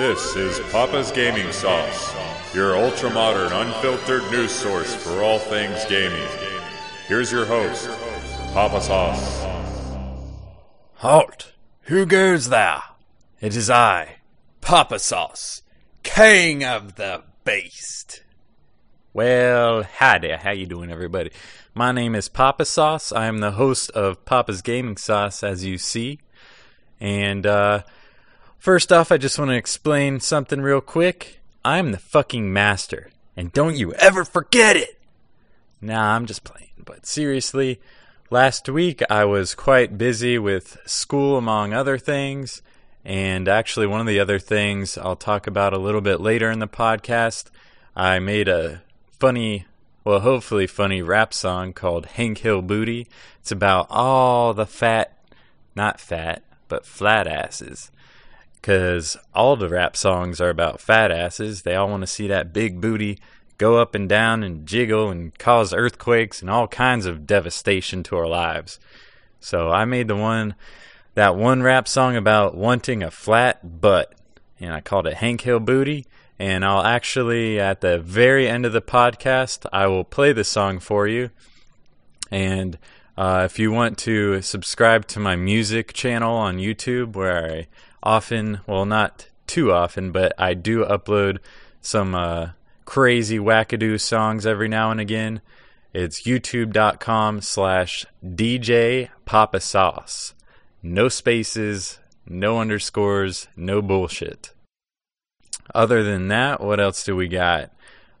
This is Papa's Gaming Sauce, your ultra modern, unfiltered news source for all things gaming. Here's your host, Papa Sauce. Halt! Who goes there? It is I, Papa Sauce, King of the Beast. Well, hi there. How you doing, everybody? My name is Papa Sauce. I am the host of Papa's Gaming Sauce, as you see. And uh, first off, I just want to explain something real quick. I'm the fucking master, and don't you ever forget it. Nah, I'm just playing. But seriously, last week I was quite busy with school, among other things. And actually, one of the other things I'll talk about a little bit later in the podcast, I made a funny, well, hopefully funny rap song called Hank Hill Booty. It's about all the fat, not fat, but flat asses. Because all the rap songs are about fat asses. They all want to see that big booty go up and down and jiggle and cause earthquakes and all kinds of devastation to our lives. So I made the one, that one rap song about wanting a flat butt. And I called it Hank Hill Booty. And I'll actually, at the very end of the podcast, I will play the song for you. And uh, if you want to subscribe to my music channel on YouTube, where I often, well, not too often, but I do upload some uh, crazy wackadoo songs every now and again. It's youtube.com slash DJ Papa Sauce. No spaces, no underscores, no bullshit. Other than that, what else do we got?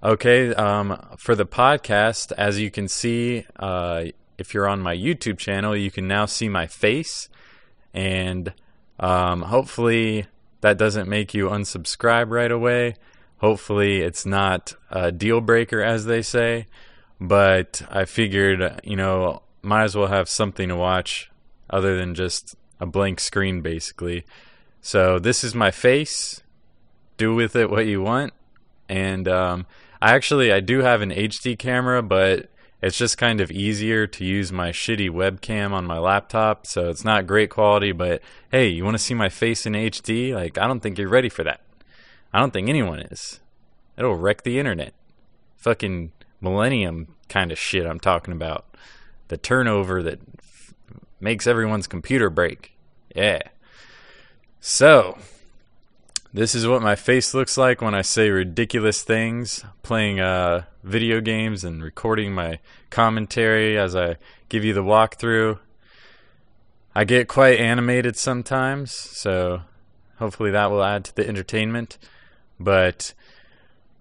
Okay, um, for the podcast, as you can see, uh, if you're on my YouTube channel, you can now see my face, and um, hopefully that doesn't make you unsubscribe right away. Hopefully, it's not a deal breaker, as they say. But I figured, you know, might as well have something to watch other than just a blank screen, basically. So this is my face. Do with it what you want. And um, I actually I do have an HD camera, but it's just kind of easier to use my shitty webcam on my laptop, so it's not great quality. But hey, you want to see my face in HD? Like I don't think you're ready for that. I don't think anyone is. It'll wreck the internet. Fucking millennium kind of shit I'm talking about. The turnover that f- makes everyone's computer break. Yeah. So, this is what my face looks like when I say ridiculous things, playing uh, video games and recording my commentary as I give you the walkthrough. I get quite animated sometimes, so hopefully that will add to the entertainment. But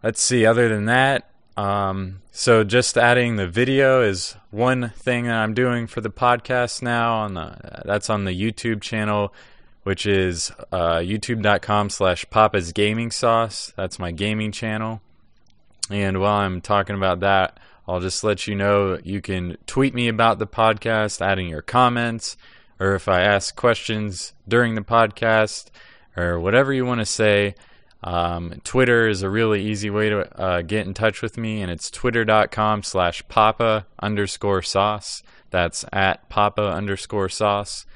let's see, other than that, um, so just adding the video is one thing that I'm doing for the podcast now. On the, that's on the YouTube channel, which is uh, youtube.com slash Papa's Gaming Sauce. That's my gaming channel. And while I'm talking about that, I'll just let you know you can tweet me about the podcast, adding your comments, or if I ask questions during the podcast, or whatever you want to say. Um, Twitter is a really easy way to uh, get in touch with me, and it's twitter.com slash papa underscore sauce. That's at papa underscore sauce.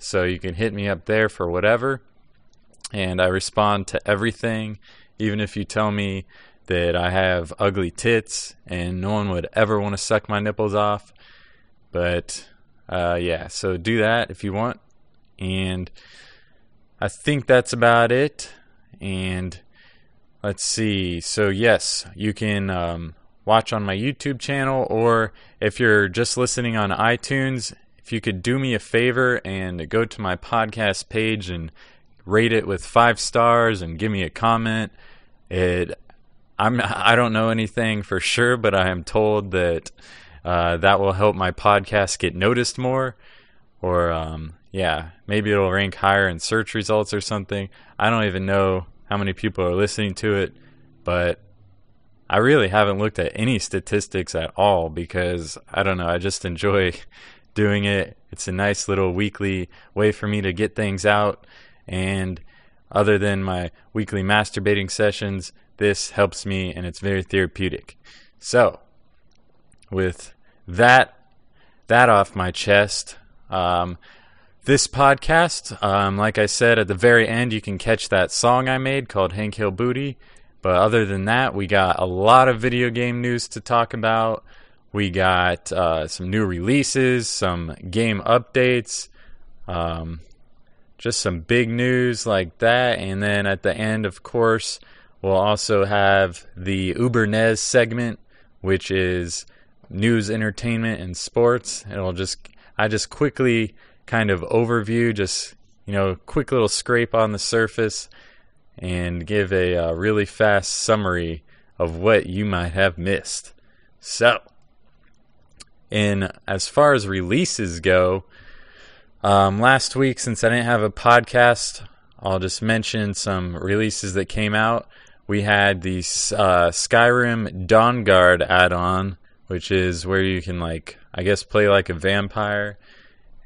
So you can hit me up there for whatever. And I respond to everything, even if you tell me that I have ugly tits and no one would ever want to suck my nipples off. But uh, yeah, so do that if you want. And I think that's about it. And let's see. So, yes, you can um, watch on my YouTube channel, or if you're just listening on iTunes, if you could do me a favor and go to my podcast page and rate it with five stars and give me a comment. It, I'm, I don't know anything for sure, but I am told that uh, that will help my podcast get noticed more, or um, yeah, maybe it'll rank higher in search results or something. I don't even know how many people are listening to it, but I really haven't looked at any statistics at all because I don't know, I just enjoy doing it. It's a nice little weekly way for me to get things out and other than my weekly masturbating sessions, this helps me and it's very therapeutic. So, with that that off my chest, um, this podcast. Um, like I said at the very end, you can catch that song I made called Hank Hill Booty. But other than that, we got a lot of video game news to talk about. We got uh, some new releases, some game updates, um, just some big news like that. And then at the end, of course, we'll also have the Ubernez segment, which is news, entertainment, and sports. It'll just I just quickly kind of overview, just you know, quick little scrape on the surface and give a uh, really fast summary of what you might have missed. So, in as far as releases go, um, last week since I didn't have a podcast, I'll just mention some releases that came out. We had the uh, Skyrim Dawnguard add-on, which is where you can like I guess play like a vampire,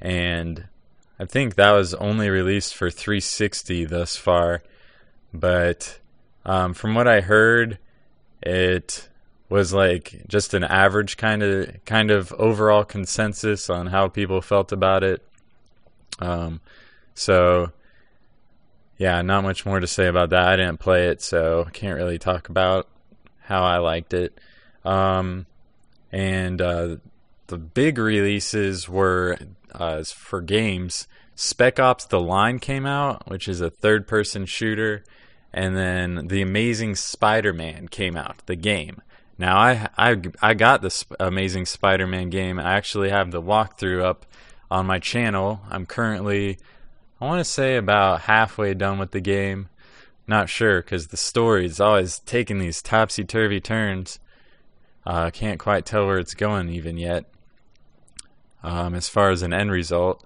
and I think that was only released for 360 thus far but um, from what I heard, it was like just an average kind of kind of overall consensus on how people felt about it. Um, so yeah, not much more to say about that. I didn't play it, so can't really talk about how I liked it. Um, and uh, the big releases were uh, for games. Spec Ops: The Line came out, which is a third-person shooter and then the Amazing Spider-Man came out, the game. Now I I I got this Amazing Spider-Man game. I actually have the walkthrough up on my channel. I'm currently I want to say about halfway done with the game. Not sure because the story is always taking these topsy turvy turns. I uh, can't quite tell where it's going even yet. Um, as far as an end result,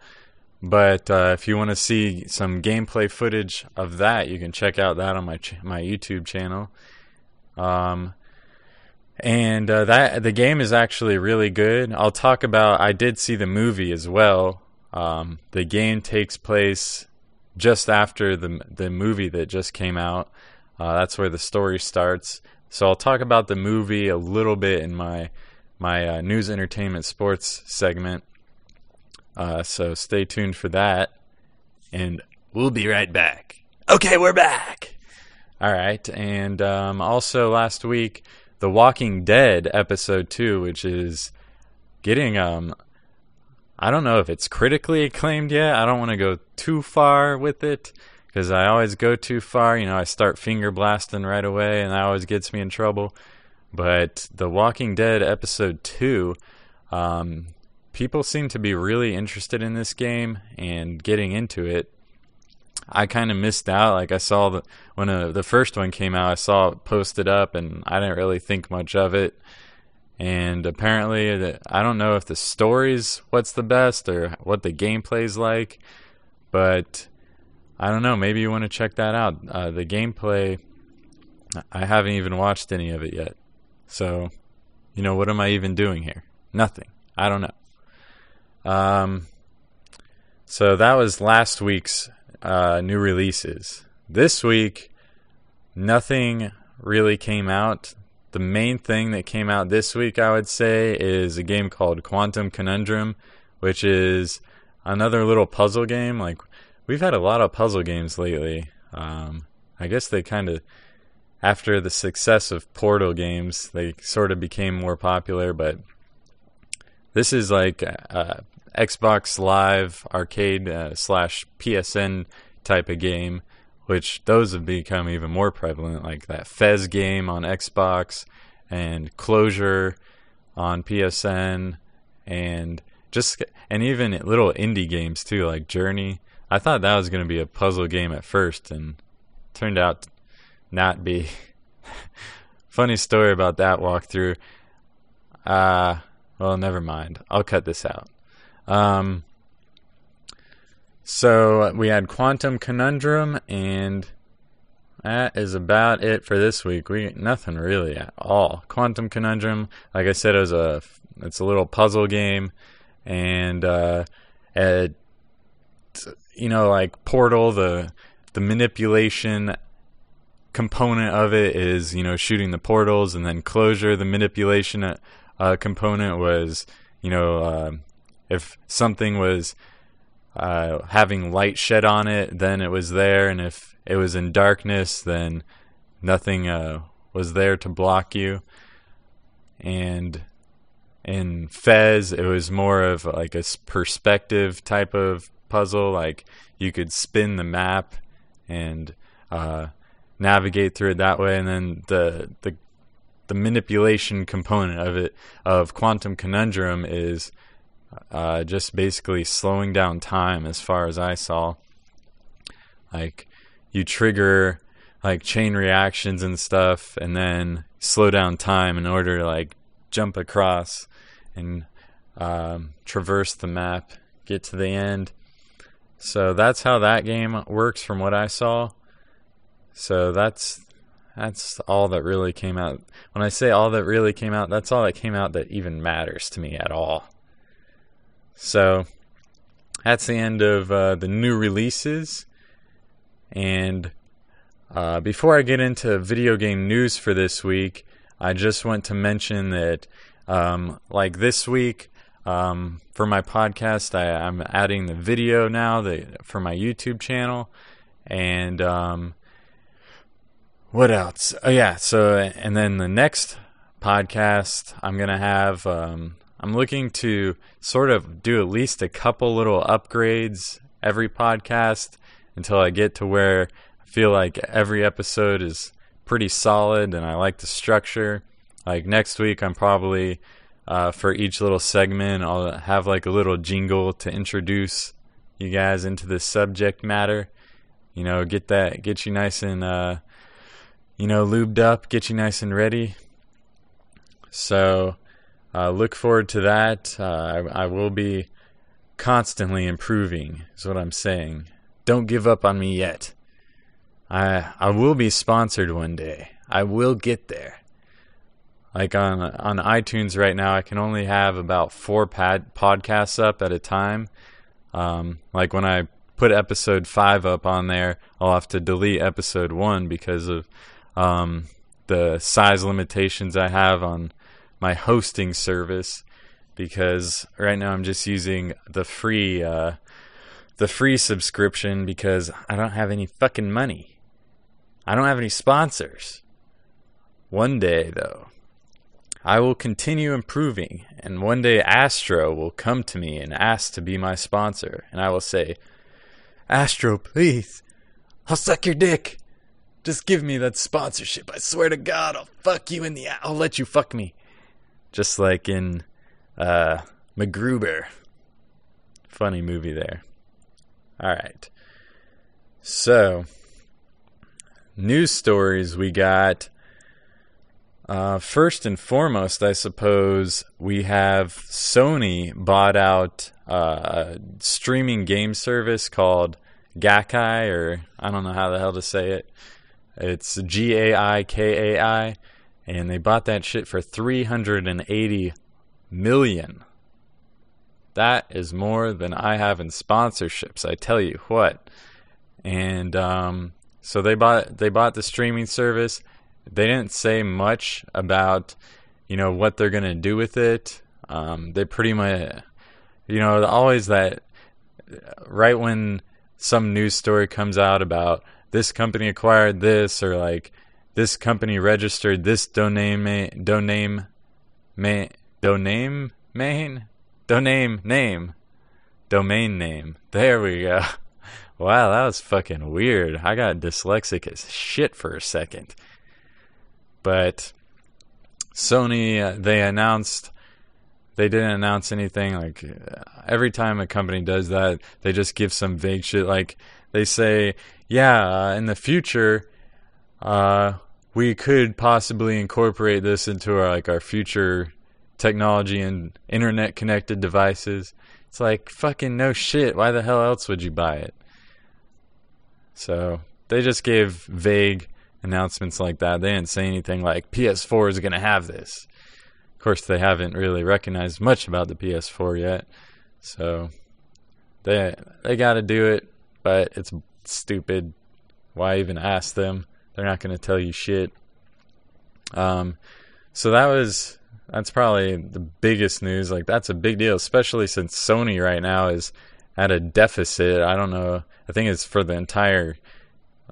but uh, if you want to see some gameplay footage of that, you can check out that on my ch- my YouTube channel. Um, and uh, that the game is actually really good. I'll talk about. I did see the movie as well. Um, the game takes place just after the the movie that just came out. Uh, that's where the story starts. So I'll talk about the movie a little bit in my my uh, news, entertainment, sports segment. Uh, so stay tuned for that. And we'll be right back. Okay, we're back. All right. And um, also last week, The Walking Dead episode 2, which is getting. um. I don't know if it's critically acclaimed yet. I don't want to go too far with it because I always go too far. You know, I start finger blasting right away, and that always gets me in trouble. But The Walking Dead episode 2 um, people seem to be really interested in this game and getting into it. I kind of missed out. Like I saw the when uh, the first one came out, I saw it posted up, and I didn't really think much of it. And apparently, the, I don't know if the story's what's the best or what the gameplay's like, but I don't know. Maybe you want to check that out. Uh, the gameplay, I haven't even watched any of it yet. So, you know, what am I even doing here? Nothing. I don't know. Um, so that was last week's uh, new releases. This week, nothing really came out. The main thing that came out this week, I would say, is a game called Quantum Conundrum, which is another little puzzle game. Like we've had a lot of puzzle games lately. Um, I guess they kind of, after the success of Portal games, they sort of became more popular. But this is like a, Xbox Live Arcade uh, slash PSN type of game, which those have become even more prevalent, like that Fez game on Xbox and Closure on PSN, and just and even little indie games too, like Journey. I thought that was going to be a puzzle game at first, and turned out not be. Funny story about that walkthrough. Uh, well, never mind. I'll cut this out. Um, so we had Quantum Conundrum, and that is about it for this week. We nothing really at all. Quantum Conundrum, like I said, is a it's a little puzzle game, and uh, it, you know, like Portal, the the manipulation component of it is you know shooting the portals, and then Closure, the manipulation uh, component was you know. Uh, if something was uh, having light shed on it, then it was there, and if it was in darkness, then nothing uh, was there to block you. And in Fez, it was more of like a perspective type of puzzle. Like you could spin the map and uh, navigate through it that way, and then the the the manipulation component of it of Quantum Conundrum is uh, just basically slowing down time as far as I saw. Like you trigger like chain reactions and stuff and then slow down time in order to like jump across and um, traverse the map, get to the end. So that's how that game works from what I saw. So that's that's all that really came out. When I say all that really came out, that's all that came out that even matters to me at all. So that's the end of uh, the new releases. And uh, before I get into video game news for this week, I just want to mention that, um, like this week, um, for my podcast, I, am adding the video now the, for my YouTube channel. And um, what else? Oh, yeah. So, and then the next podcast, I'm going to have um, I'm looking to sort of do at least a couple little upgrades every podcast until I get to where I feel like every episode is pretty solid and I like the structure. Like next week, I'm probably uh, for each little segment, I'll have like a little jingle to introduce you guys into the subject matter. You know, get that, get you nice and, uh, you know, lubed up, get you nice and ready. So, uh, look forward to that. Uh, I, I, will be constantly improving, is what I'm saying. Don't give up on me yet. I I will be sponsored one day. I will get there. Like on on iTunes right now, I can only have about four pad podcasts up at a time. Um, like when I put episode five up on there, I'll have to delete episode one because of um, the size limitations I have on my hosting service because right now I'm just using the free uh, the free subscription because I don't have any fucking money. I don't have any sponsors. One day though, I will continue improving and one day Astro will come to me and ask to be my sponsor and I will say, "Astro, please. I'll suck your dick. Just give me that sponsorship. I swear to God, I'll fuck you in the I'll let you fuck me." Just like in uh, MacGruber. Funny movie there. All right. So, news stories we got. Uh, first and foremost, I suppose we have Sony bought out uh, a streaming game service called Gaikai, or I don't know how the hell to say it. It's G A I K A I and they bought that shit for 380 million. That is more than I have in sponsorships, I tell you what. And um, so they bought they bought the streaming service. They didn't say much about you know what they're gonna do with it. Um, they pretty much you know always that right when some news story comes out about this company acquired this or like this company registered this domain domain domain domain main domain name domain name. There we go. Wow, that was fucking weird. I got dyslexic as shit for a second. But Sony, uh, they announced they didn't announce anything. Like every time a company does that, they just give some vague shit. Like they say, yeah, uh, in the future, uh, we could possibly incorporate this into our like our future technology and internet connected devices. It's like fucking no shit. Why the hell else would you buy it? So they just gave vague announcements like that. They didn't say anything like PS4 is going to have this. Of course, they haven't really recognized much about the PS4 yet. So they they got to do it, but it's stupid. Why even ask them? They're not going to tell you shit. Um, so that was that's probably the biggest news. Like that's a big deal, especially since Sony right now is at a deficit. I don't know. I think it's for the entire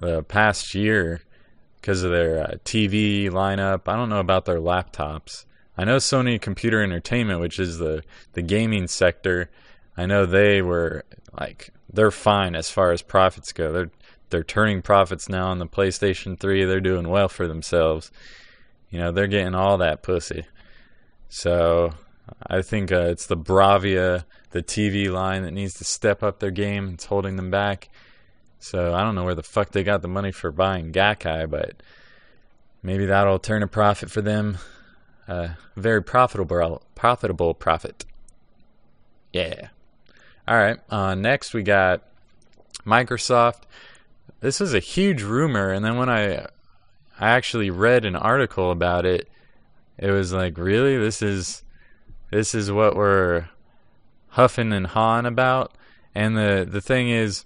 the past year because of their uh, TV lineup. I don't know about their laptops. I know Sony Computer Entertainment, which is the the gaming sector. I know they were like they're fine as far as profits go. They're they're turning profits now on the PlayStation 3. They're doing well for themselves. You know, they're getting all that pussy. So I think uh, it's the Bravia, the TV line that needs to step up their game. It's holding them back. So I don't know where the fuck they got the money for buying Gaikai, but maybe that'll turn a profit for them. Uh, very profitable, profitable profit. Yeah. All right. Uh, next we got Microsoft. This is a huge rumor, and then when I I actually read an article about it, it was like, really, this is this is what we're huffing and hawing about. And the the thing is,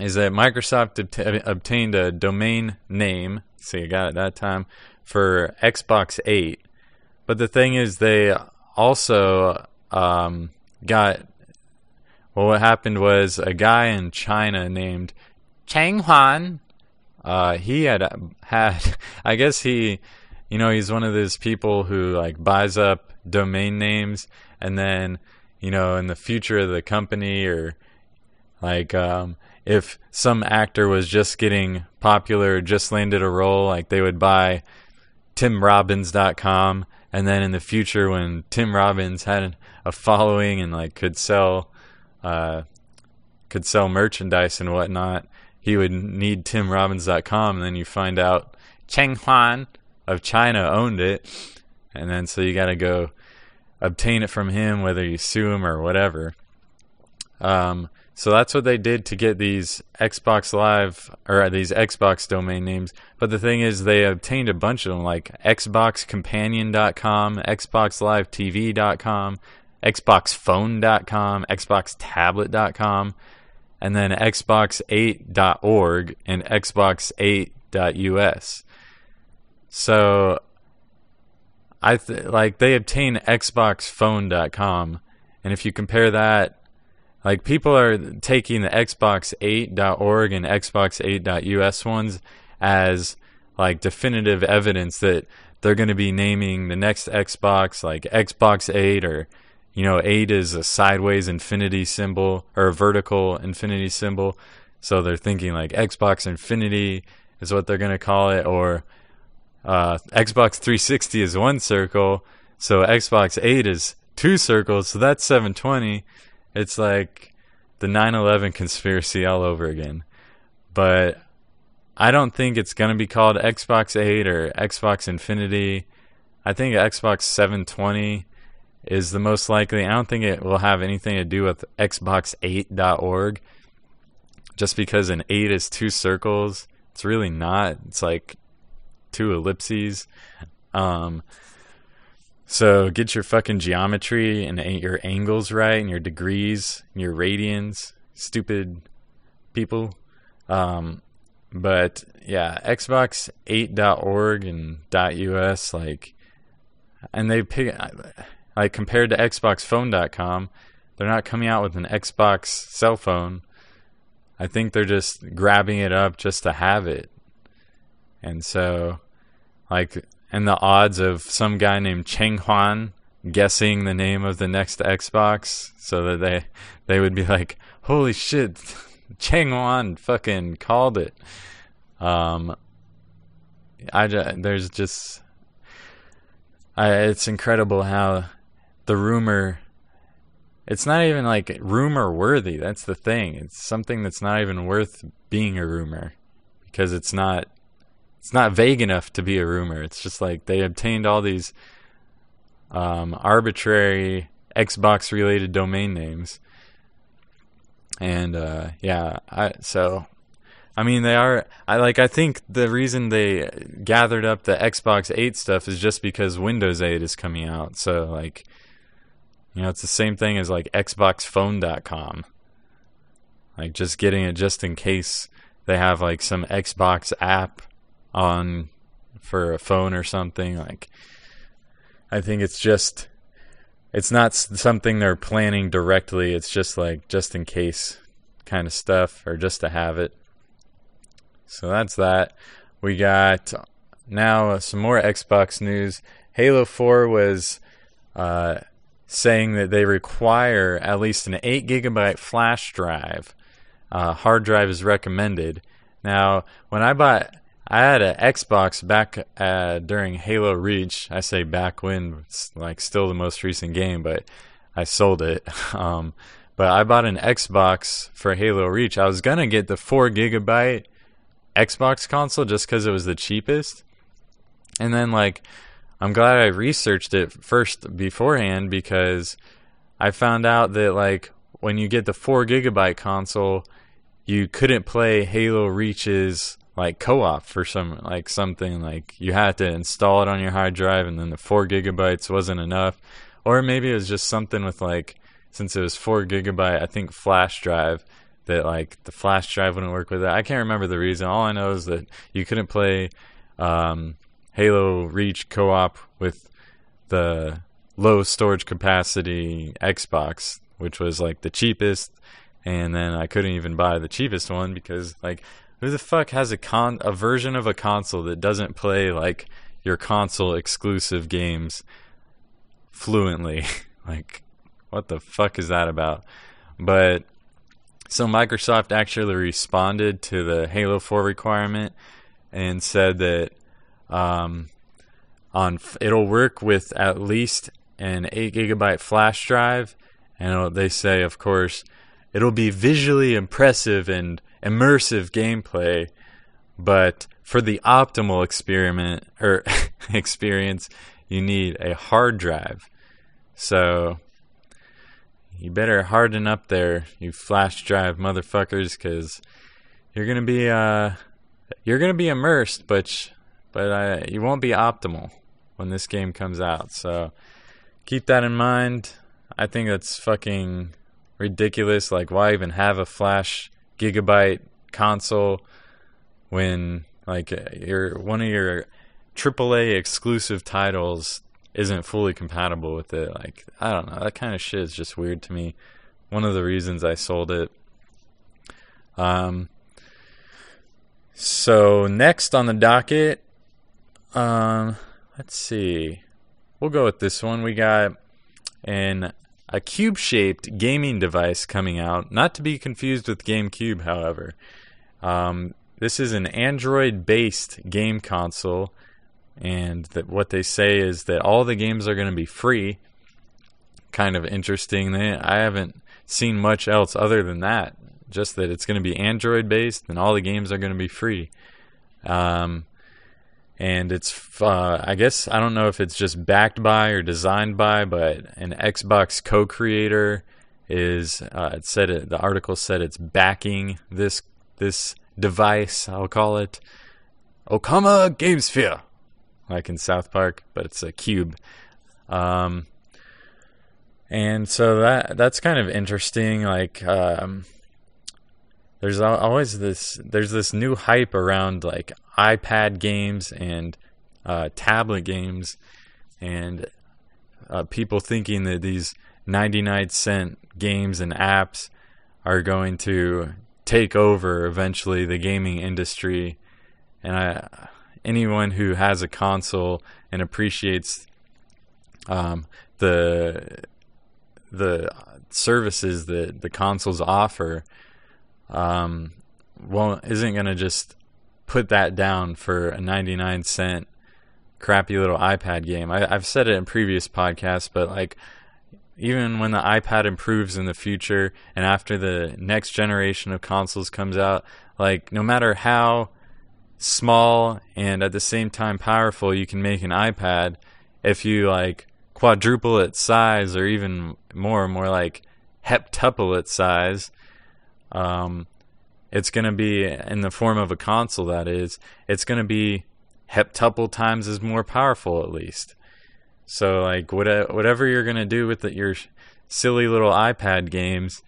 is that Microsoft obt- obtained a domain name. See, I got it that time for Xbox 8. But the thing is, they also um, got. Well, what happened was a guy in China named Chang Huan. Uh, he had had, I guess he, you know, he's one of those people who like buys up domain names and then, you know, in the future of the company or like um, if some actor was just getting popular, just landed a role, like they would buy timrobbins.com and then in the future when Tim Robbins had a following and like could sell uh, could sell merchandise and whatnot, he would need timrobbins.com and then you find out Cheng Huan of China owned it and then so you got to go obtain it from him whether you sue him or whatever. Um, so that's what they did to get these Xbox Live or these Xbox domain names. But the thing is, they obtained a bunch of them, like XboxCompanion.com, XboxLiveTV.com, XboxPhone.com, XboxTablet.com, and then Xbox8.org and Xbox8.us. So I th- like they obtain XboxPhone.com, and if you compare that like people are taking the Xbox8.org and Xbox8.us ones as like definitive evidence that they're going to be naming the next Xbox like Xbox 8 or you know 8 is a sideways infinity symbol or a vertical infinity symbol. So they're thinking like Xbox Infinity is what they're going to call it or uh, Xbox 360 is one circle, so Xbox 8 is two circles, so that's 720 it's like the 9/11 conspiracy all over again. But I don't think it's going to be called Xbox 8 or Xbox Infinity. I think Xbox 720 is the most likely. I don't think it will have anything to do with Xbox8.org. Just because an 8 is two circles, it's really not. It's like two ellipses. Um, so get your fucking geometry and your angles right and your degrees and your radians, stupid people. Um, but yeah, Xbox8.org and .us like, and they pick like compared to XboxPhone.com, they're not coming out with an Xbox cell phone. I think they're just grabbing it up just to have it. And so, like, and the odds of some guy named Cheng Huan guessing the name of the next Xbox so that they they would be like, "Holy shit, Cheng Huan fucking called it." Um I there's just I, it's incredible how the rumor it's not even like rumor worthy. That's the thing. It's something that's not even worth being a rumor because it's not it's not vague enough to be a rumor. It's just like they obtained all these um, arbitrary Xbox related domain names. And uh, yeah, I so I mean they are I like I think the reason they gathered up the Xbox 8 stuff is just because Windows 8 is coming out. So like you know, it's the same thing as like xboxphone.com. Like just getting it just in case they have like some Xbox app on for a phone or something like I think it's just it's not something they're planning directly. It's just like just in case kind of stuff or just to have it. So that's that. We got now some more Xbox news. Halo 4 was uh, saying that they require at least an 8 gigabyte flash drive. Uh, hard drive is recommended. Now, when I bought, I had an Xbox back uh, during Halo Reach. I say back when it's like still the most recent game, but I sold it. Um, but I bought an Xbox for Halo Reach. I was gonna get the four gigabyte Xbox console just because it was the cheapest, and then like I'm glad I researched it first beforehand because I found out that like when you get the four gigabyte console, you couldn't play Halo Reach's like co-op for some like something like you had to install it on your hard drive and then the four gigabytes wasn't enough, or maybe it was just something with like since it was four gigabyte I think flash drive that like the flash drive wouldn't work with it. I can't remember the reason. All I know is that you couldn't play um, Halo Reach co op with the low storage capacity Xbox, which was like the cheapest. And then I couldn't even buy the cheapest one because like who the fuck has a con a version of a console that doesn't play like your console exclusive games fluently? like what the fuck is that about? But so Microsoft actually responded to the Halo 4 requirement and said that um, on it'll work with at least an eight gigabyte flash drive, and they say, of course, it'll be visually impressive and immersive gameplay, but for the optimal experiment or experience, you need a hard drive. So you better harden up there, you flash drive motherfuckers, because you're gonna be uh, you're gonna be immersed, but but uh, you won't be optimal when this game comes out. So keep that in mind. I think that's fucking ridiculous. Like, why even have a flash gigabyte console when like your one of your AAA exclusive titles isn't fully compatible with it? Like, I don't know. That kind of shit is just weird to me. One of the reasons I sold it. Um. So next on the docket um, let's see. We'll go with this one. We got an a cube-shaped gaming device coming out, not to be confused with GameCube, however. Um, this is an Android-based game console, and that what they say is that all the games are going to be free. Kind of interesting. They, I haven't seen much else other than that. Just that it's going to be Android-based, and all the games are going to be free. Um, and it's uh, I guess I don't know if it's just backed by or designed by, but an Xbox co-creator is uh, it said it, the article said it's backing this this device. I'll call it Okama GameSphere, like in South Park, but it's a cube. Um, and so that that's kind of interesting. Like um, there's always this there's this new hype around like iPad games and uh, tablet games, and uh, people thinking that these 99 cent games and apps are going to take over eventually the gaming industry. And I, anyone who has a console and appreciates um, the the services that the consoles offer um, well isn't going to just put that down for a 99 cent crappy little iPad game. I, have said it in previous podcasts, but like even when the iPad improves in the future and after the next generation of consoles comes out, like no matter how small and at the same time powerful you can make an iPad, if you like quadruple its size or even more, more like heptuple its size, um, it's going to be in the form of a console that is it's going to be heptuple times as more powerful at least. So like whatever you're going to do with your silly little ipad games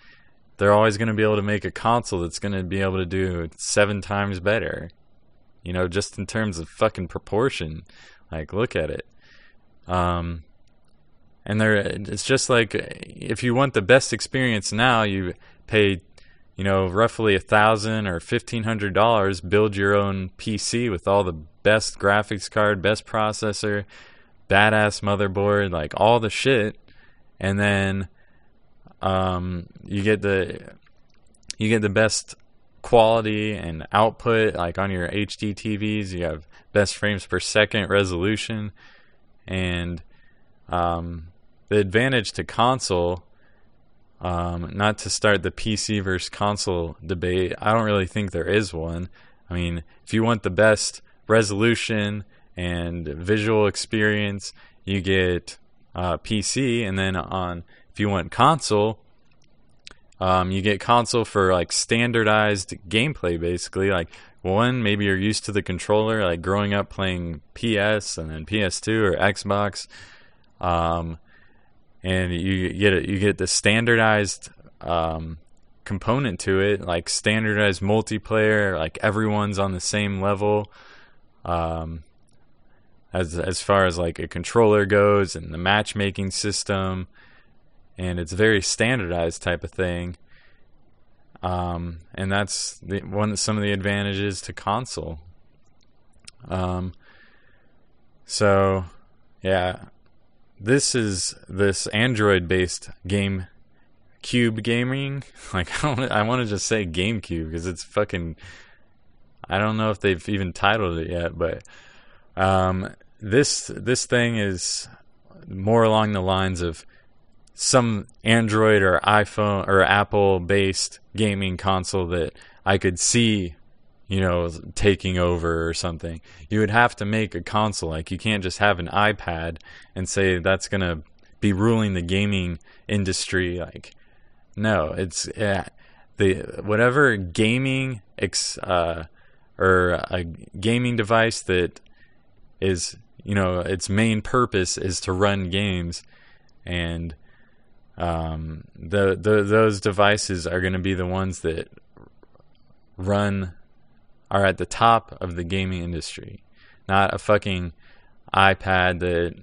they're always going to be able to make a console that's going to be able to do seven times better you know just in terms of fucking proportion. Like look at it. Um and they're it's just like if you want the best experience now, you pay you know roughly a thousand or fifteen hundred dollars, build your own PC with all the best graphics card, best processor, badass motherboard, like all the shit, and then um, you get the you get the best quality and output like on your HD TVs you have best frames per second resolution. And um, the advantage to console um, not to start the PC versus console debate I don't really think there is one. I mean if you want the best resolution and visual experience you get uh, PC and then on if you want console um, you get console for like standardized gameplay, basically. Like one, maybe you're used to the controller, like growing up playing PS and then PS2 or Xbox, um, and you get you get the standardized um, component to it, like standardized multiplayer, like everyone's on the same level. Um, as as far as like a controller goes and the matchmaking system and it's a very standardized type of thing. Um, and that's the, one some of the advantages to console. Um, so, yeah, this is this Android-based game Cube gaming. Like I want, I want to just say GameCube because it's fucking. I don't know if they've even titled it yet, but um, this this thing is more along the lines of some Android or iPhone or Apple based gaming console that I could see, you know, taking over or something. You would have to make a console. Like, you can't just have an iPad and say that's going to be ruling the gaming industry. Like, no, it's yeah, the whatever gaming ex, uh, or a gaming device that is, you know, its main purpose is to run games and um, the, the those devices are going to be the ones that run are at the top of the gaming industry, not a fucking iPad that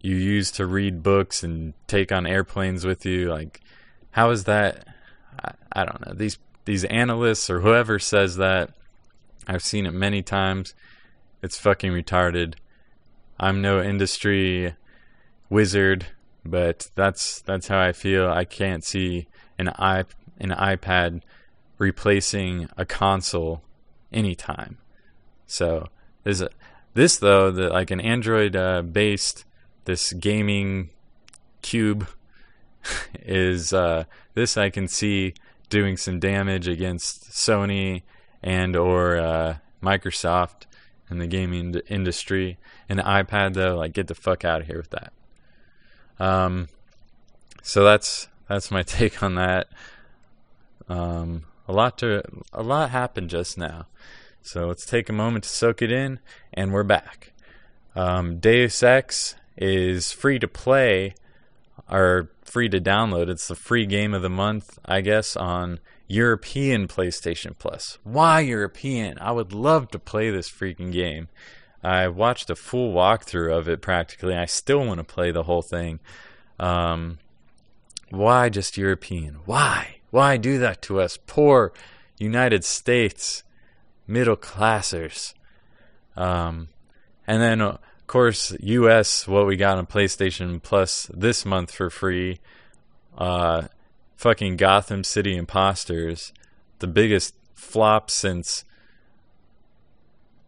you use to read books and take on airplanes with you. Like, how is that? I, I don't know. These these analysts or whoever says that, I've seen it many times. It's fucking retarded. I'm no industry wizard but that's that's how I feel. I can't see an i an iPad replacing a console anytime. So this this though the like an Android uh, based this gaming cube is uh, this I can see doing some damage against Sony and or uh, Microsoft in the gaming industry. An iPad though, like get the fuck out of here with that. Um, so that's that's my take on that. Um, a lot to a lot happened just now, so let's take a moment to soak it in, and we're back. Um, Deus Ex is free to play or free to download. It's the free game of the month, I guess, on European PlayStation Plus. Why European? I would love to play this freaking game. I watched a full walkthrough of it practically. I still want to play the whole thing. Um, why just European? Why? Why do that to us? Poor United States middle classers. Um, and then, of course, US, what we got on PlayStation Plus this month for free. Uh, fucking Gotham City Imposters. The biggest flop since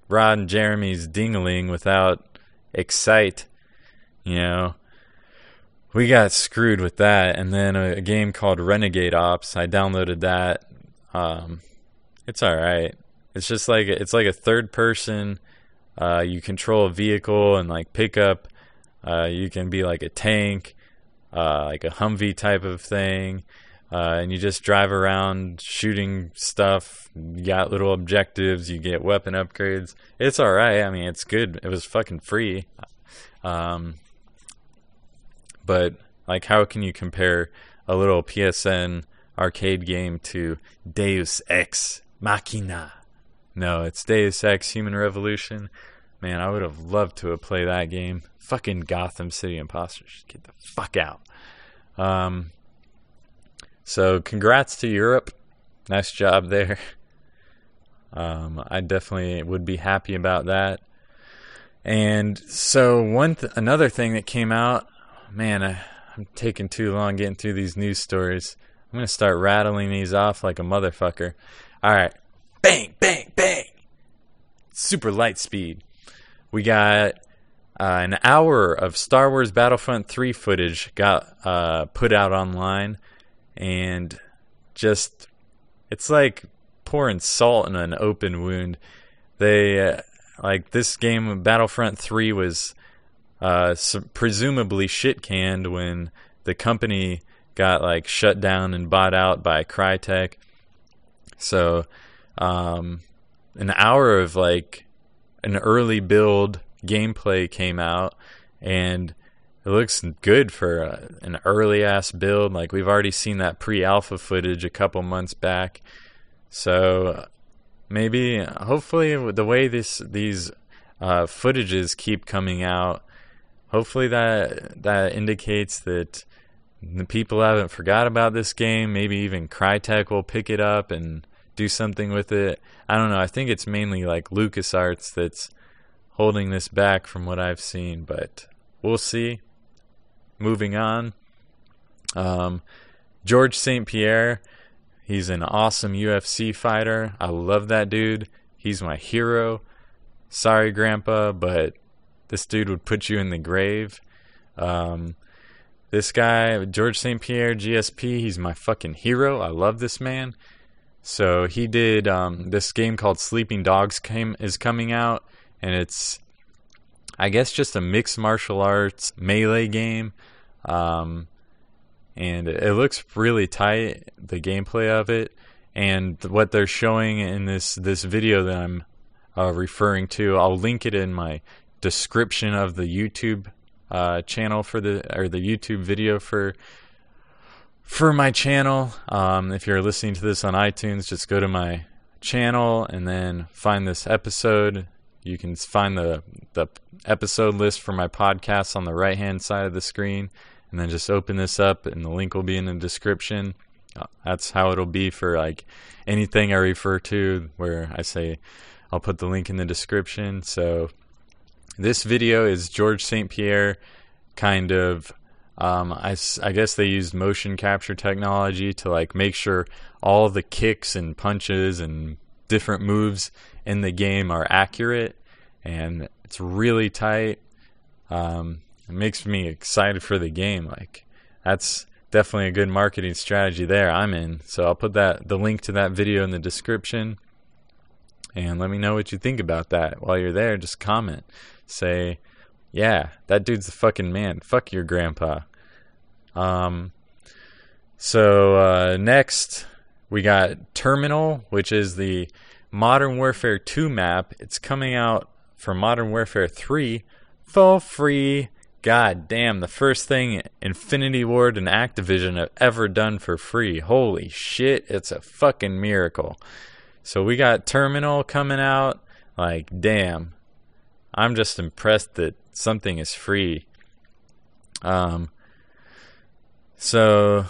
Rod and Jeremy's Dingaling without Excite, you know. We got screwed with that, and then a, a game called Renegade Ops. I downloaded that. Um, it's all right. It's just like it's like a third person. Uh, you control a vehicle and like pickup. Uh, you can be like a tank, uh, like a Humvee type of thing uh, and you just drive around shooting stuff. You got little objectives. You get weapon upgrades. It's all right. I mean, it's good. It was fucking free. Um, but like, how can you compare a little PSN arcade game to Deus Ex Machina? No, it's Deus Ex Human Revolution. Man, I would have loved to have played that game. Fucking Gotham City Imposters. Get the fuck out. Um, so, congrats to Europe. Nice job there. Um, I definitely would be happy about that. And so, one th- another thing that came out, man, I, I'm taking too long getting through these news stories. I'm gonna start rattling these off like a motherfucker. All right, bang, bang, bang. Super light speed. We got uh, an hour of Star Wars Battlefront 3 footage got uh, put out online, and just it's like pouring salt in an open wound. They uh, like this game, Battlefront 3, was uh, presumably shit canned when the company got like shut down and bought out by Crytek. So, um, an hour of like an early build gameplay came out, and it looks good for a, an early ass build. Like we've already seen that pre-alpha footage a couple months back, so maybe, hopefully, the way this these uh, footages keep coming out, hopefully that that indicates that the people haven't forgot about this game. Maybe even Crytek will pick it up and do something with it. I don't know. I think it's mainly like LucasArts that's holding this back from what I've seen, but we'll see. Moving on. Um, George St. Pierre, he's an awesome UFC fighter. I love that dude. He's my hero. Sorry, Grandpa, but this dude would put you in the grave. Um, this guy, George St. Pierre, GSP, he's my fucking hero. I love this man. So he did um, this game called Sleeping Dogs came is coming out, and it's I guess just a mixed martial arts melee game. Um, and it looks really tight, the gameplay of it, and what they're showing in this this video that I'm uh, referring to. I'll link it in my description of the YouTube uh, channel for the or the YouTube video for for my channel. Um, if you're listening to this on iTunes, just go to my channel and then find this episode. You can find the the episode list for my podcast on the right hand side of the screen, and then just open this up, and the link will be in the description. Uh, that's how it'll be for like anything I refer to, where I say I'll put the link in the description. So this video is George St. Pierre kind of um, I, I guess they used motion capture technology to like make sure all the kicks and punches and different moves in the game are accurate and it's really tight. Um, it makes me excited for the game. Like that's definitely a good marketing strategy there. I'm in. So I'll put that the link to that video in the description and let me know what you think about that. While you're there, just comment say, yeah, that dude's the fucking man. Fuck your grandpa. Um, so uh, next we got Terminal, which is the Modern Warfare 2 map. It's coming out for Modern Warfare 3 for free. God damn, the first thing Infinity Ward and Activision have ever done for free. Holy shit, it's a fucking miracle. So we got Terminal coming out. Like, damn, I'm just impressed that something is free. Um, so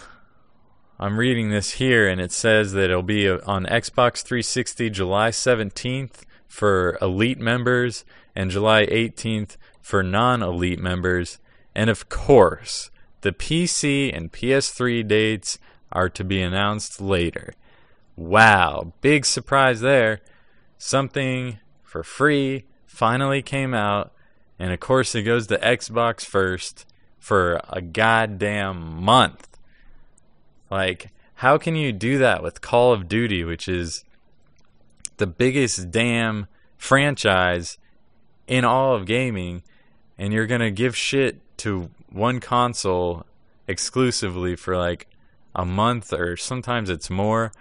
I'm reading this here, and it says that it'll be on Xbox 360 July 17th for elite members and July 18th for non elite members. And of course, the PC and PS3 dates are to be announced later. Wow, big surprise there. Something for free finally came out, and of course it goes to Xbox first for a goddamn month. Like, how can you do that with Call of Duty, which is the biggest damn franchise in all of gaming, and you're gonna give shit to one console exclusively for like a month or sometimes it's more.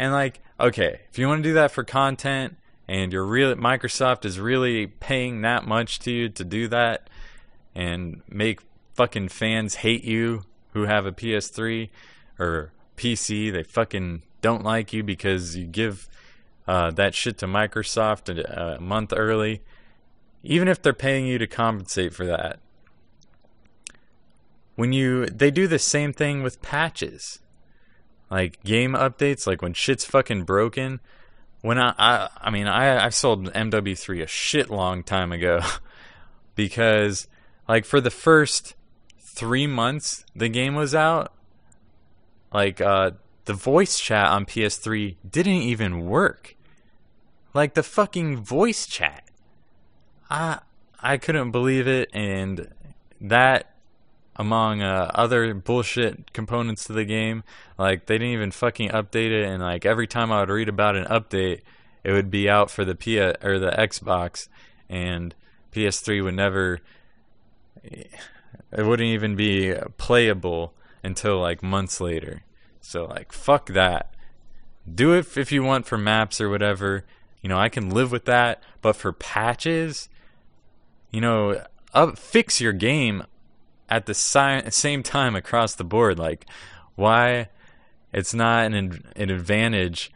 And like, okay, if you want to do that for content, and you're really Microsoft is really paying that much to you to do that and make fucking fans hate you who have a PS3 or PC. They fucking don't like you because you give uh, that shit to Microsoft a, a month early. even if they're paying you to compensate for that, when you they do the same thing with patches, like game updates, like when shit's fucking broken. When I, I, I mean, I, I sold MW3 a shit long time ago because, like, for the first three months the game was out, like, uh, the voice chat on PS3 didn't even work. Like the fucking voice chat. I I couldn't believe it and that among uh, other bullshit components to the game, like they didn't even fucking update it and like every time I would read about an update, it would be out for the P or the Xbox and PS3 would never it wouldn't even be playable until like months later. So like fuck that. Do it if you want for maps or whatever. You know, I can live with that, but for patches, you know, up, fix your game at the si- same time across the board. Like why it's not an an advantage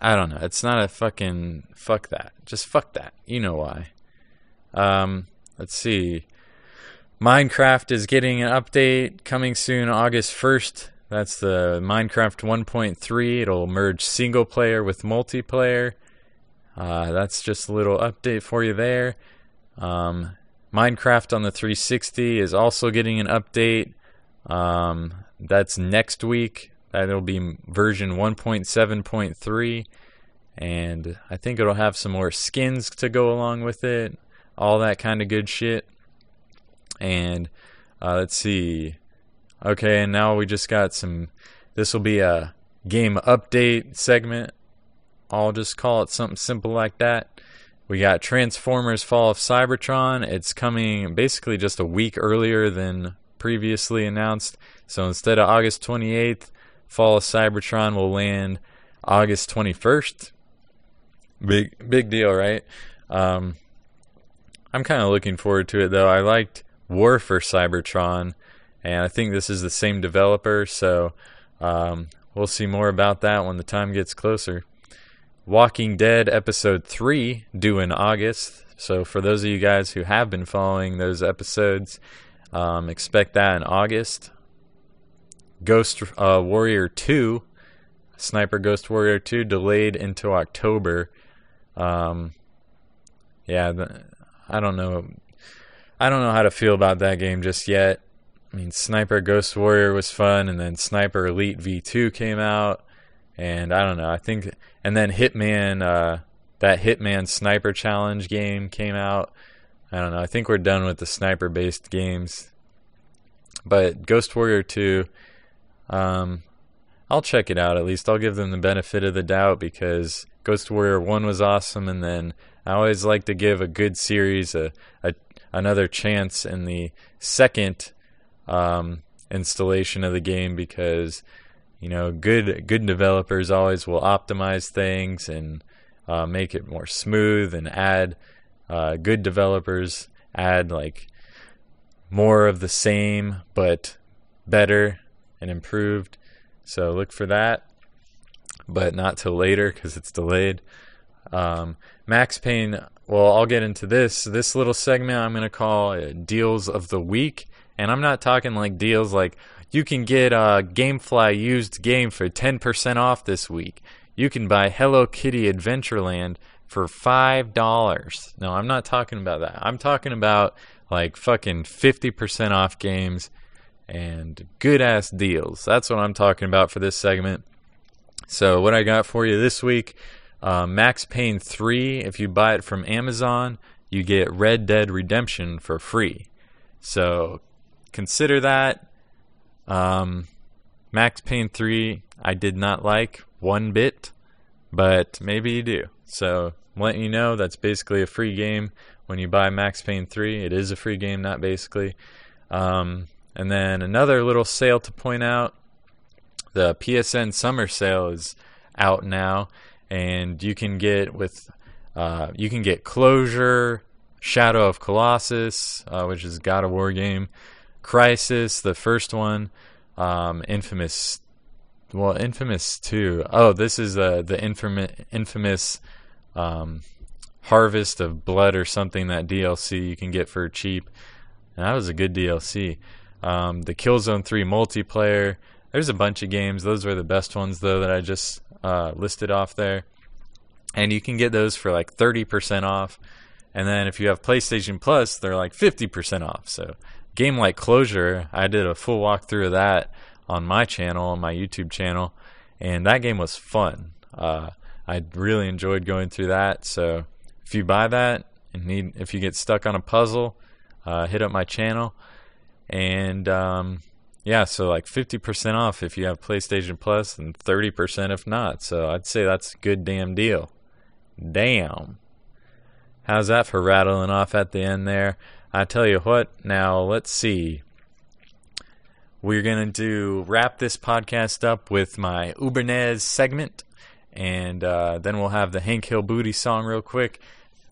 I don't know. It's not a fucking fuck that. Just fuck that. You know why. Um, let's see. Minecraft is getting an update coming soon, August 1st. That's the Minecraft 1.3. It'll merge single player with multiplayer. Uh, that's just a little update for you there. Um, Minecraft on the 360 is also getting an update. Um, that's next week. That'll be version 1.7.3. And I think it'll have some more skins to go along with it. All that kind of good shit. And uh, let's see. Okay, and now we just got some. This will be a game update segment. I'll just call it something simple like that. We got Transformers Fall of Cybertron. It's coming basically just a week earlier than previously announced. So instead of August 28th, Fall of Cybertron will land August 21st. Big big deal, right? Um, I'm kind of looking forward to it though. I liked War for Cybertron and I think this is the same developer, so um, we'll see more about that when the time gets closer. Walking Dead Episode 3 due in August. So, for those of you guys who have been following those episodes, um, expect that in August. Ghost uh, Warrior 2, Sniper Ghost Warrior 2, delayed into October. Um, yeah, I don't know. I don't know how to feel about that game just yet. I mean, Sniper Ghost Warrior was fun, and then Sniper Elite V2 came out, and I don't know. I think, and then Hitman, uh, that Hitman Sniper Challenge game came out. I don't know. I think we're done with the sniper-based games, but Ghost Warrior 2, um, I'll check it out. At least I'll give them the benefit of the doubt because Ghost Warrior 1 was awesome, and then I always like to give a good series a, a another chance in the second um, installation of the game because you know good good developers always will optimize things and uh, make it more smooth and add uh, good developers add like more of the same but better and improved. So look for that but not till later because it's delayed. Um, max payne well i'll get into this. This little segment i'm going to call uh, deals of the week. And I'm not talking like deals like you can get a Gamefly used game for 10% off this week. You can buy Hello Kitty Adventureland for $5. No, I'm not talking about that. I'm talking about like fucking 50% off games and good ass deals. That's what I'm talking about for this segment. So, what I got for you this week uh, Max Payne 3, if you buy it from Amazon, you get Red Dead Redemption for free. So, consider that. Um, Max Payne 3, I did not like one bit, but maybe you do. So, I'm letting you know that's basically a free game when you buy Max Payne 3. It is a free game, not basically. Um, and then another little sale to point out the PSN summer sale is out now, and you can get with uh, you can get Closure, Shadow of Colossus, uh, which is God of War game, Crysis, the first one, um, Infamous, well, Infamous two. Oh, this is uh, the infamous, infamous um, Harvest of Blood or something that DLC you can get for cheap. And that was a good DLC. Um, the Killzone 3 multiplayer. There's a bunch of games. Those were the best ones though that I just uh, listed off there. And you can get those for like 30% off. And then if you have PlayStation Plus, they're like 50% off. So, game like Closure, I did a full walkthrough of that on my channel, on my YouTube channel, and that game was fun. Uh, I really enjoyed going through that. So, if you buy that and need, if you get stuck on a puzzle, uh, hit up my channel. And um, yeah, so like 50% off if you have PlayStation Plus and 30% if not. So I'd say that's a good damn deal. Damn. How's that for rattling off at the end there? I tell you what, now let's see. We're going to wrap this podcast up with my Ubernez segment, and uh, then we'll have the Hank Hill Booty song real quick.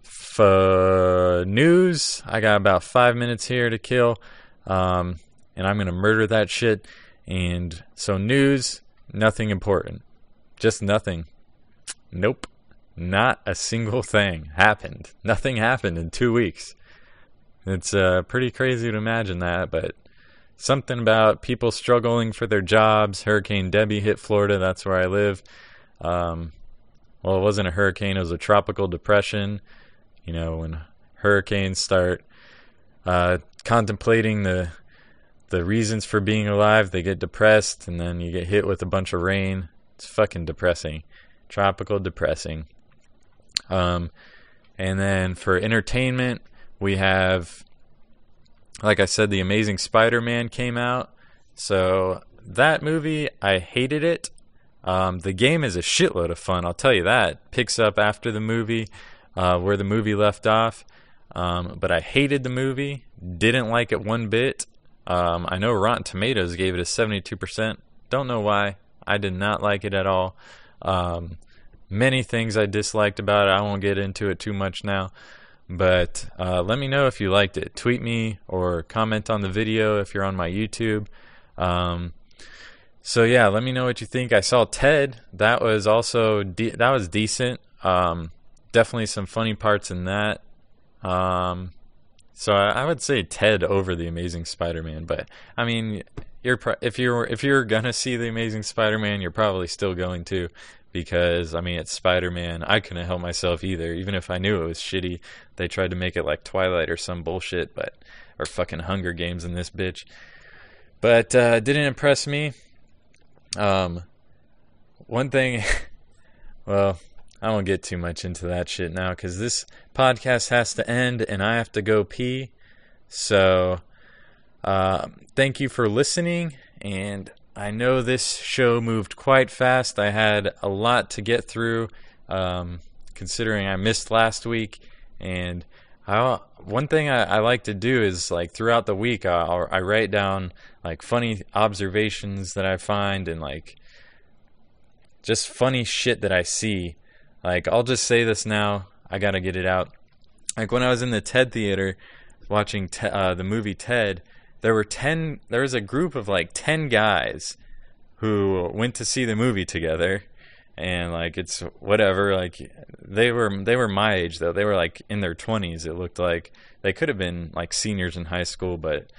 For news, I got about five minutes here to kill, um, and I'm going to murder that shit. And so, news, nothing important. Just nothing. Nope. Not a single thing happened. Nothing happened in two weeks. It's uh, pretty crazy to imagine that, but something about people struggling for their jobs. Hurricane Debbie hit Florida. That's where I live. Um, well, it wasn't a hurricane, it was a tropical depression. You know, when hurricanes start uh, contemplating the the reasons for being alive, they get depressed, and then you get hit with a bunch of rain. It's fucking depressing. Tropical depressing. Um, and then for entertainment, we have, like I said, The Amazing Spider Man came out. So that movie, I hated it. Um, the game is a shitload of fun, I'll tell you that. Picks up after the movie, uh, where the movie left off. Um, but I hated the movie, didn't like it one bit. Um, I know Rotten Tomatoes gave it a 72%. Don't know why. I did not like it at all. Um, many things I disliked about it. I won't get into it too much now. But uh, let me know if you liked it. Tweet me or comment on the video if you're on my YouTube. Um, so yeah, let me know what you think. I saw Ted. That was also de- that was decent. Um, definitely some funny parts in that. Um, so I, I, would say Ted over the Amazing Spider-Man. But I mean, you're pro- if you're if you're gonna see the Amazing Spider-Man, you're probably still going to because I mean it's Spider Man. I couldn't help myself either, even if I knew it was shitty. They tried to make it like Twilight or some bullshit, but or fucking Hunger Games in this bitch. But uh, didn't impress me. Um, one thing, well, I won't get too much into that shit now because this podcast has to end and I have to go pee. So, uh, thank you for listening and I know this show moved quite fast. I had a lot to get through, um, considering I missed last week. And I, one thing I, I, like to do is like throughout the week, I'll, I write down like funny observations that I find and like just funny shit that I see. Like I'll just say this now. I gotta get it out. Like when I was in the TED theater watching te- uh, the movie Ted there were 10 there was a group of like 10 guys who went to see the movie together. And like it's whatever like they were they were my age though. They were like in their 20s it looked like. They could have been like seniors in high school but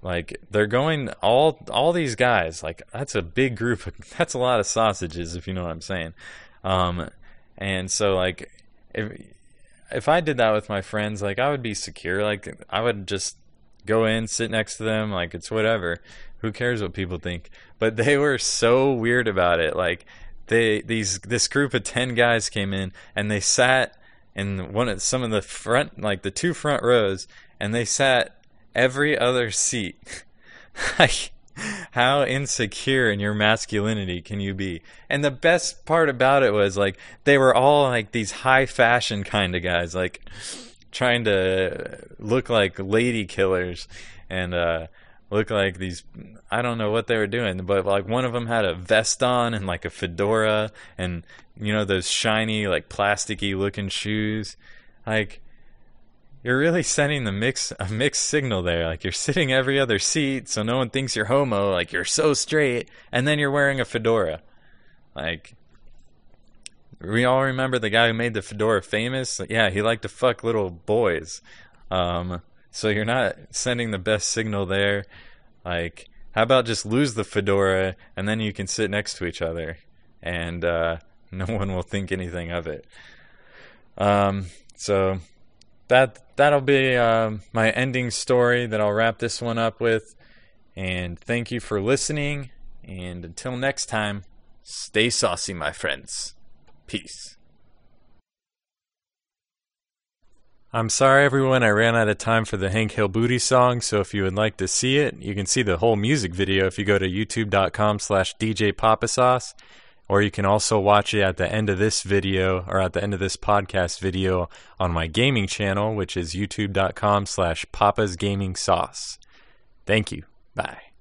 like they're going all all these guys like that's a big group that's a lot of sausages if you know what i'm saying. Um and so like if if i did that with my friends like i would be secure. Like i would just go in, sit next to them, like it's whatever. Who cares what people think? But they were so weird about it. Like they these this group of 10 guys came in and they sat in one of some of the front like the two front rows and they sat every other seat. like how insecure in your masculinity can you be? And the best part about it was like they were all like these high fashion kind of guys like trying to look like lady killers and uh, look like these. I don't know what they were doing, but like one of them had a vest on and like a fedora and you know those shiny like plasticky looking shoes. Like you're really sending the mix a mixed signal there. Like you're sitting every other seat, so no one thinks you're homo. Like you're so straight, and then you're wearing a fedora. Like we all remember the guy who made the fedora famous. Yeah, he liked to fuck little boys. Um, so you're not sending the best signal there. Like, how about just lose the fedora and then you can sit next to each other, and uh, no one will think anything of it. Um, so that that'll be uh, my ending story that I'll wrap this one up with. And thank you for listening. And until next time, stay saucy, my friends. Peace. I'm sorry, everyone. I ran out of time for the Hank Hill Booty song, so if you would like to see it, you can see the whole music video if you go to youtube.com slash DJ Papasauce, or you can also watch it at the end of this video, or at the end of this podcast video on my gaming channel, which is youtube.com slash Papa's Gaming Sauce. Thank you. Bye.